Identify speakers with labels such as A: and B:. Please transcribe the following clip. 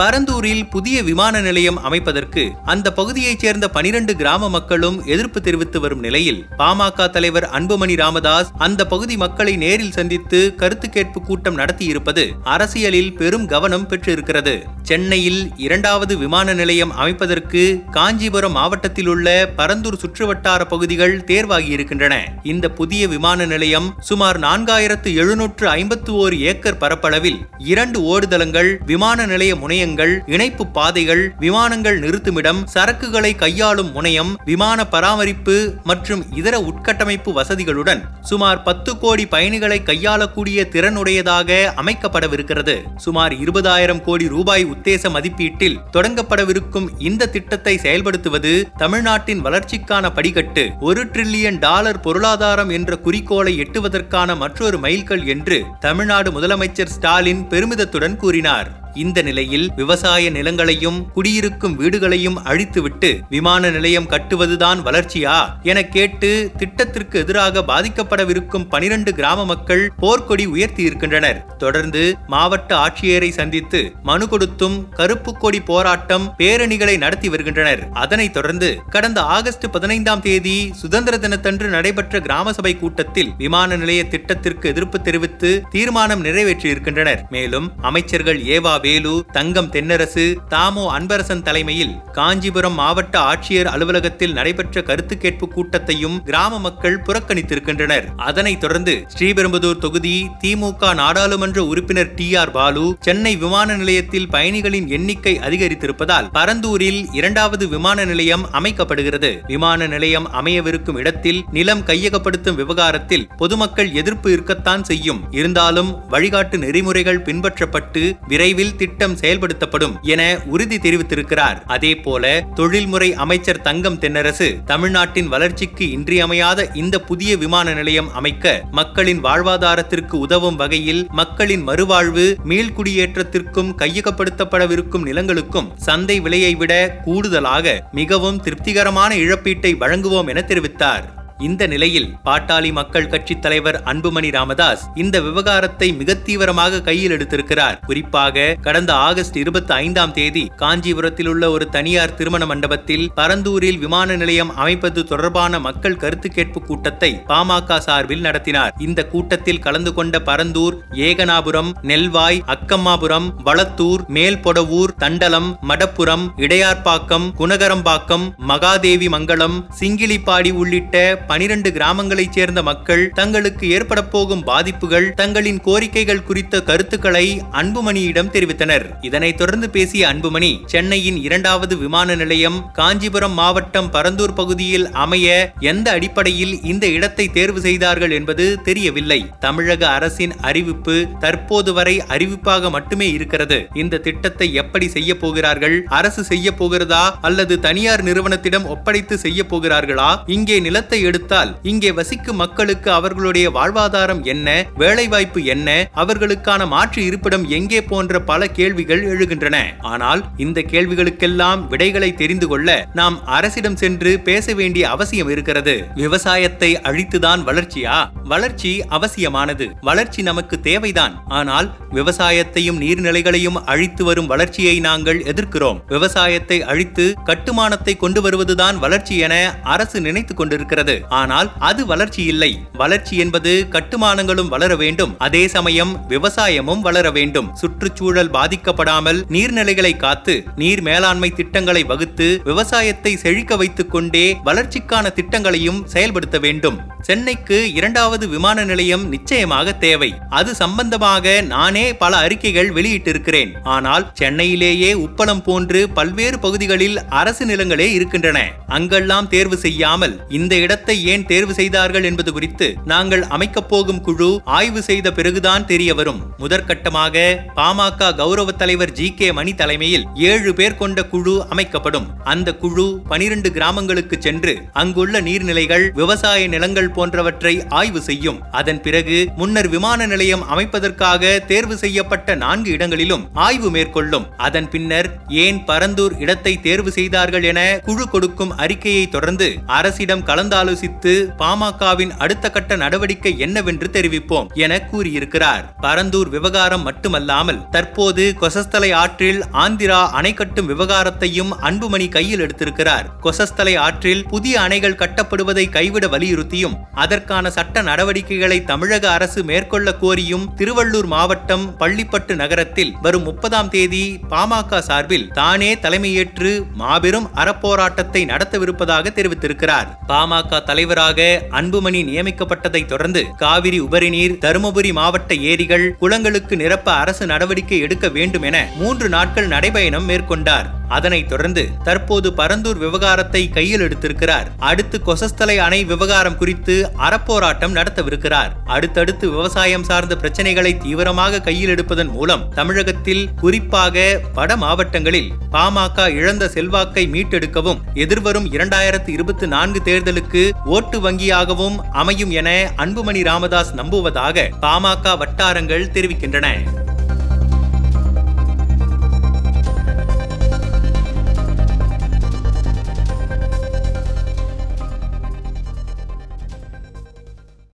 A: பரந்தூரில் புதிய விமான நிலையம் அமைப்பதற்கு அந்த பகுதியைச் சேர்ந்த பனிரண்டு கிராம மக்களும் எதிர்ப்பு தெரிவித்து வரும் நிலையில் பாமக தலைவர் அன்புமணி ராமதாஸ் அந்த பகுதி மக்களை நேரில் சந்தித்து கருத்து கேட்பு கூட்டம் நடத்தியிருப்பது அரசியலில் பெரும் கவனம் பெற்றிருக்கிறது. சென்னையில் இரண்டாவது விமான நிலையம் அமைப்பதற்கு காஞ்சிபுரம் மாவட்டத்தில் உள்ள பரந்தூர் சுற்றுவட்டார பகுதிகள் தேர்வாகியிருக்கின்றன. இந்த புதிய விமான நிலையம் சுமார் நான்காயிரத்து எழுநூற்று ஐம்பத்து ஓரு ஏக்கர் பரப்பளவில் இரண்டு ஓடுதளங்கள் விமான நிலைய முனையங்கள் இணைப்பு பாதைகள் விமானங்கள் நிறுத்துமிடம் சரக்குகளை கையாளும் முனையம் விமான பராமரிப்பு மற்றும் இதர உட்கட்டமைப்பு வசதிகளுடன் சுமார் பத்து கோடி பயணிகளை கையாளக்கூடிய திறனுடையதாக அமைக்கப்படவிருக்கிறது. சுமார் இருபதாயிரம் கோடி ரூபாய் உத்தேச மதிப்பீட்டில் தொடங்கப்படவிருக்கும் இந்த திட்டத்தை செயல்படுத்துவது தமிழ்நாட்டின் வளர்ச்சிக்கான படிக்கட்டு. ஒரு டிரில்லியன் டாலர் பொருளாதாரம் என்ற குறிக்கோளை எட்டுவதற்கான மற்றொரு மைல்கல் என்று தமிழ்நாடு முதலமைச்சர் ஸ்டாலின் பெருமிதத்துடன் கூறினார். இந்த நிலையில் விவசாய நிலங்களையும் குடியிருக்கும் வீடுகளையும் அழித்துவிட்டு விமான நிலையம் கட்டுவதுதான் வளர்ச்சியா? என கேட்டு திட்டத்திற்கு எதிராக பாதிக்கப்படவிருக்கும் பனிரண்டு கிராம மக்கள் போர்க்கொடி உயர்த்தி இருக்கின்றனர் தொடர்ந்து மாவட்ட ஆட்சியரை சந்தித்து மனு கொடுத்தும் கருப்பு கொடி போராட்டம் பேரணிகளை நடத்தி வருகின்றனர். அதனைத் தொடர்ந்து கடந்த ஆகஸ்ட் பதினைந்தாம் தேதி சுதந்திர தினத்தன்று நடைபெற்ற கிராம சபை கூட்டத்தில் விமான நிலைய திட்டத்திற்கு எதிர்ப்பு தெரிவித்து தீர்மானம் நிறைவேற்றியிருக்கின்றனர். மேலும் அமைச்சர்கள் ஏவா வேலு தங்கம் தென்னரசு தாமோ அன்பரசன் தலைமையில் காஞ்சிபுரம் மாவட்ட ஆட்சியர் அலுவலகத்தில் நடைபெற்ற கருத்து கேட்பு கூட்டத்தையும் கிராம மக்கள் புறக்கணித்திருக்கின்றனர். அதனைத் தொடர்ந்து ஸ்ரீபெரும்புதூர் தொகுதி திமுக நாடாளுமன்ற உறுப்பினர் டி ஆர் பாலு சென்னை விமான நிலையத்தில் பயணிகளின் எண்ணிக்கை அதிகரித்திருப்பதால் பரந்தூரில் இரண்டாவது விமான நிலையம் அமைக்கப்படுகிறது. விமான நிலையம் அமையவிருக்கும் இடத்தில் நிலம் கையகப்படுத்தும் விவகாரத்தில் பொதுமக்கள் எதிர்ப்பு இருக்கத்தான் செய்யும். இருந்தாலும் வழிகாட்டு நெறிமுறைகள் பின்பற்றப்பட்டு விரைவில் திட்டம் செயல்படுத்தப்படும் என உறுதி தெரிவித்திருக்கிறார். அதே போல தொழில்முறை அமைச்சர் தங்கம் தென்னரசு தமிழ்நாட்டின் வளர்ச்சிக்கு இன்றியமையாத இந்த புதிய விமான நிலையம் அமைக்க மக்களின் வாழ்வாதாரத்திற்கு உதவும் வகையில் மக்களின் மறுவாழ்வு மீள்குடியேற்றத்திற்கும் கையகப்படுத்தப்படவிருக்கும் நிலங்களுக்கும் சந்தை விலையை விட கூடுதலாக மிகவும் திருப்திகரமான இழப்பீட்டை வழங்குவோம் என தெரிவித்தார். இந்த நிலையில் பாட்டாளி மக்கள் கட்சி தலைவர் அன்புமணி ராமதாஸ் இந்த விவகாரத்தை மிக தீவிரமாக கையில் எடுத்திருக்கிறார். குறிப்பாக கடந்த ஆகஸ்ட் இருபத்தி ஐந்தாம் தேதி காஞ்சிபுரத்தில் உள்ள ஒரு தனியார் திருமண மண்டபத்தில் பரந்தூரில் விமான நிலையம் அமைப்பது தொடர்பான மக்கள் கருத்து கேட்பு கூட்டத்தை பாமக சார்பில் நடத்தினார். இந்த கூட்டத்தில் கலந்து கொண்ட பரந்தூர் ஏகனாபுரம் நெல்வாய் அக்கம்மாபுரம் வளத்தூர் மேல்பொடவூர் தண்டலம் மடப்புரம் இடையார்பாக்கம் குணகரம்பாக்கம் மகாதேவி மங்கலம் சிங்கிலிப்பாடி உள்ளிட்ட பனிரண்டு கிராமங்களைச் சேர்ந்த மக்கள் தங்களுக்கு ஏற்பட போகும் பாதிப்புகள் தங்களின் கோரிக்கைகள் குறித்த கருத்துக்களை அன்புமணியிடம் தெரிவித்தனர். இதனைத் தொடர்ந்து பேசிய அன்புமணி சென்னையின் இரண்டாவது விமான நிலையம் காஞ்சிபுரம் மாவட்டம் பரந்தூர் பகுதியில் அமைய எந்த அடிப்படையில் இந்த இடத்தை தேர்வு செய்தார்கள் என்பது தெரியவில்லை. தமிழக அரசின் அறிவிப்பு தற்போது வரை அறிவிப்பாக மட்டுமே இருக்கிறது. இந்த திட்டத்தை எப்படி செய்ய போகிறார்கள்? அரசு செய்ய போகிறதா? அல்லது தனியார் நிறுவனத்திடம் ஒப்படைத்து செய்ய போகிறார்களா? இங்கே நிலத்தை எடுத்து எடுத்தால் இங்கே வசிக்கும் மக்களுக்கு அவர்களுடைய வாழ்வாதாரம் என்ன வேலைவாய்ப்பு என்ன அவர்களுக்கான மாற்று இருப்பிடம் எங்கே போன்ற பல கேள்விகள் எழுகின்றன. ஆனால் இந்த கேள்விகளுக்கெல்லாம் விடைகளை தெரிந்து கொள்ள நாம் அரசிடம் சென்று பேச வேண்டிய அவசியம் இருக்கிறது. விவசாயத்தை அழித்துதான் வளர்ச்சியா? வளர்ச்சி அவசியமானது. வளர்ச்சி நமக்கு தேவைதான். ஆனால் விவசாயத்தையும் நீர்நிலைகளையும் அழித்து வரும் வளர்ச்சியை நாங்கள் எதிர்க்கிறோம். விவசாயத்தை அழித்து கட்டுமானத்தை கொண்டு வருவதுதான் வளர்ச்சி என அரசு நினைத்துக் கொண்டிருக்கிறது. ஆனால் அது வளர்ச்சி இல்லை. வளர்ச்சி என்பது கட்டுமானங்களும் வளர வேண்டும். அதே சமயம் விவசாயமும் வளர வேண்டும். சுற்றுச்சூழல் பாதிக்கப்படாமல் நீர்நிலைகளை காத்து நீர் மேலாண்மை திட்டங்களை வகுத்து விவசாயத்தை செழிக்க வைத்துக் கொண்டே வளர்ச்சிக்கான திட்டங்களையும் செயல்படுத்த வேண்டும். சென்னைக்கு இரண்டாவது விமான நிலையம் நிச்சயமாக தேவை. அது சம்பந்தமாக நானே பல அறிக்கைகள் வெளியிட்டிருக்கிறேன். ஆனால் சென்னையிலேயே உப்பளம் போன்று பல்வேறு பகுதிகளில் அரசு நிலங்களே இருக்கின்றன. அங்கெல்லாம் தேர்வு செய்யாமல் இந்த இடத்தை ஏன் தேர்வு செய்தார்கள் என்பது குறித்து நாங்கள் அமைக்கப் போகும் குழு ஆய்வு செய்த பிறகுதான் தெரிய வரும் முதற்கட்டமாக பாமக கௌரவ தலைவர் ஜி கே மணி தலைமையில் ஏழு பேர் கொண்ட குழு அமைக்கப்படும். அந்த குழு பனிரெண்டு கிராமங்களுக்கு சென்று அங்குள்ள நீர்நிலைகள் விவசாய நிலங்கள் போன்றவற்றை ஆய்வு செய்யும். அதன் பிறகு முன்னர் விமான நிலையம் அமைப்பதற்காக தேர்வு செய்யப்பட்ட நான்கு இடங்களிலும் ஆய்வு மேற்கொள்ளும். அதன் பின்னர் ஏன் பரந்தூர் இடத்தை தேர்வு செய்தார்கள் என குழு கொடுக்கும் அறிக்கையை தொடர்ந்து அரசிடம் கலந்தாலோசி ஆலோசித்து பாமகவின் அடுத்த கட்ட நடவடிக்கை என்னவென்று தெரிவிப்போம் என கூறியிருக்கிறார். பரந்தூர் விவகாரம் மட்டுமல்லாமல் தற்போது கொசஸ்தலை ஆற்றில் ஆந்திரா அணை கட்டும் விவகாரத்தையும் அன்புமணி கையில் எடுத்திருக்கிறார். கொசஸ்தலை ஆற்றில் புதிய அணைகள் கட்டப்படுவதை கைவிட வலியுறுத்தியும் அதற்கான சட்ட நடவடிக்கைகளை தமிழக அரசு மேற்கொள்ள கோரியும் திருவள்ளூர் மாவட்டம் பள்ளிப்பட்டு நகரத்தில் வரும் முப்பதாம் தேதி பாமக சார்பில் தானே தலைமையேற்று மாபெரும் அறப்போராட்டத்தை நடத்தவிருப்பதாக தெரிவித்திருக்கிறார். பாமக தலைவராக அன்புமணி நியமிக்கப்பட்டதை தொடர்ந்து காவிரி உபரிநீர் தருமபுரி மாவட்ட ஏரிகள் குளங்களுக்கு நிரப்ப அரசு நடவடிக்கை எடுக்க வேண்டும் என மூன்று நாட்கள் நடைபயணம் மேற்கொண்டார். அதனைத் தொடர்ந்து தற்போது பரந்தூர் விவகாரத்தை கையில் எடுத்திருக்கிறார். அடுத்து கொசஸ்தலை அணை விவகாரம் குறித்து அறப்போராட்டம் நடத்தவிருக்கிறார். அடுத்தடுத்து விவசாயம் சார்ந்த பிரச்சனைகளை தீவிரமாக கையில் எடுப்பதன் மூலம் தமிழகத்தில் குறிப்பாக வட மாவட்டங்களில் பாமக இழந்த செல்வாக்கை மீட்டெடுக்கவும் எதிர்வரும் இரண்டாயிரத்து இருபத்தி நான்கு தேர்தலுக்கு ஓட்டு வங்கியாகவும் அமையும் என அன்புமணி ராமதாஸ் நம்புவதாக பாமக வட்டாரங்கள் தெரிவிக்கின்றன.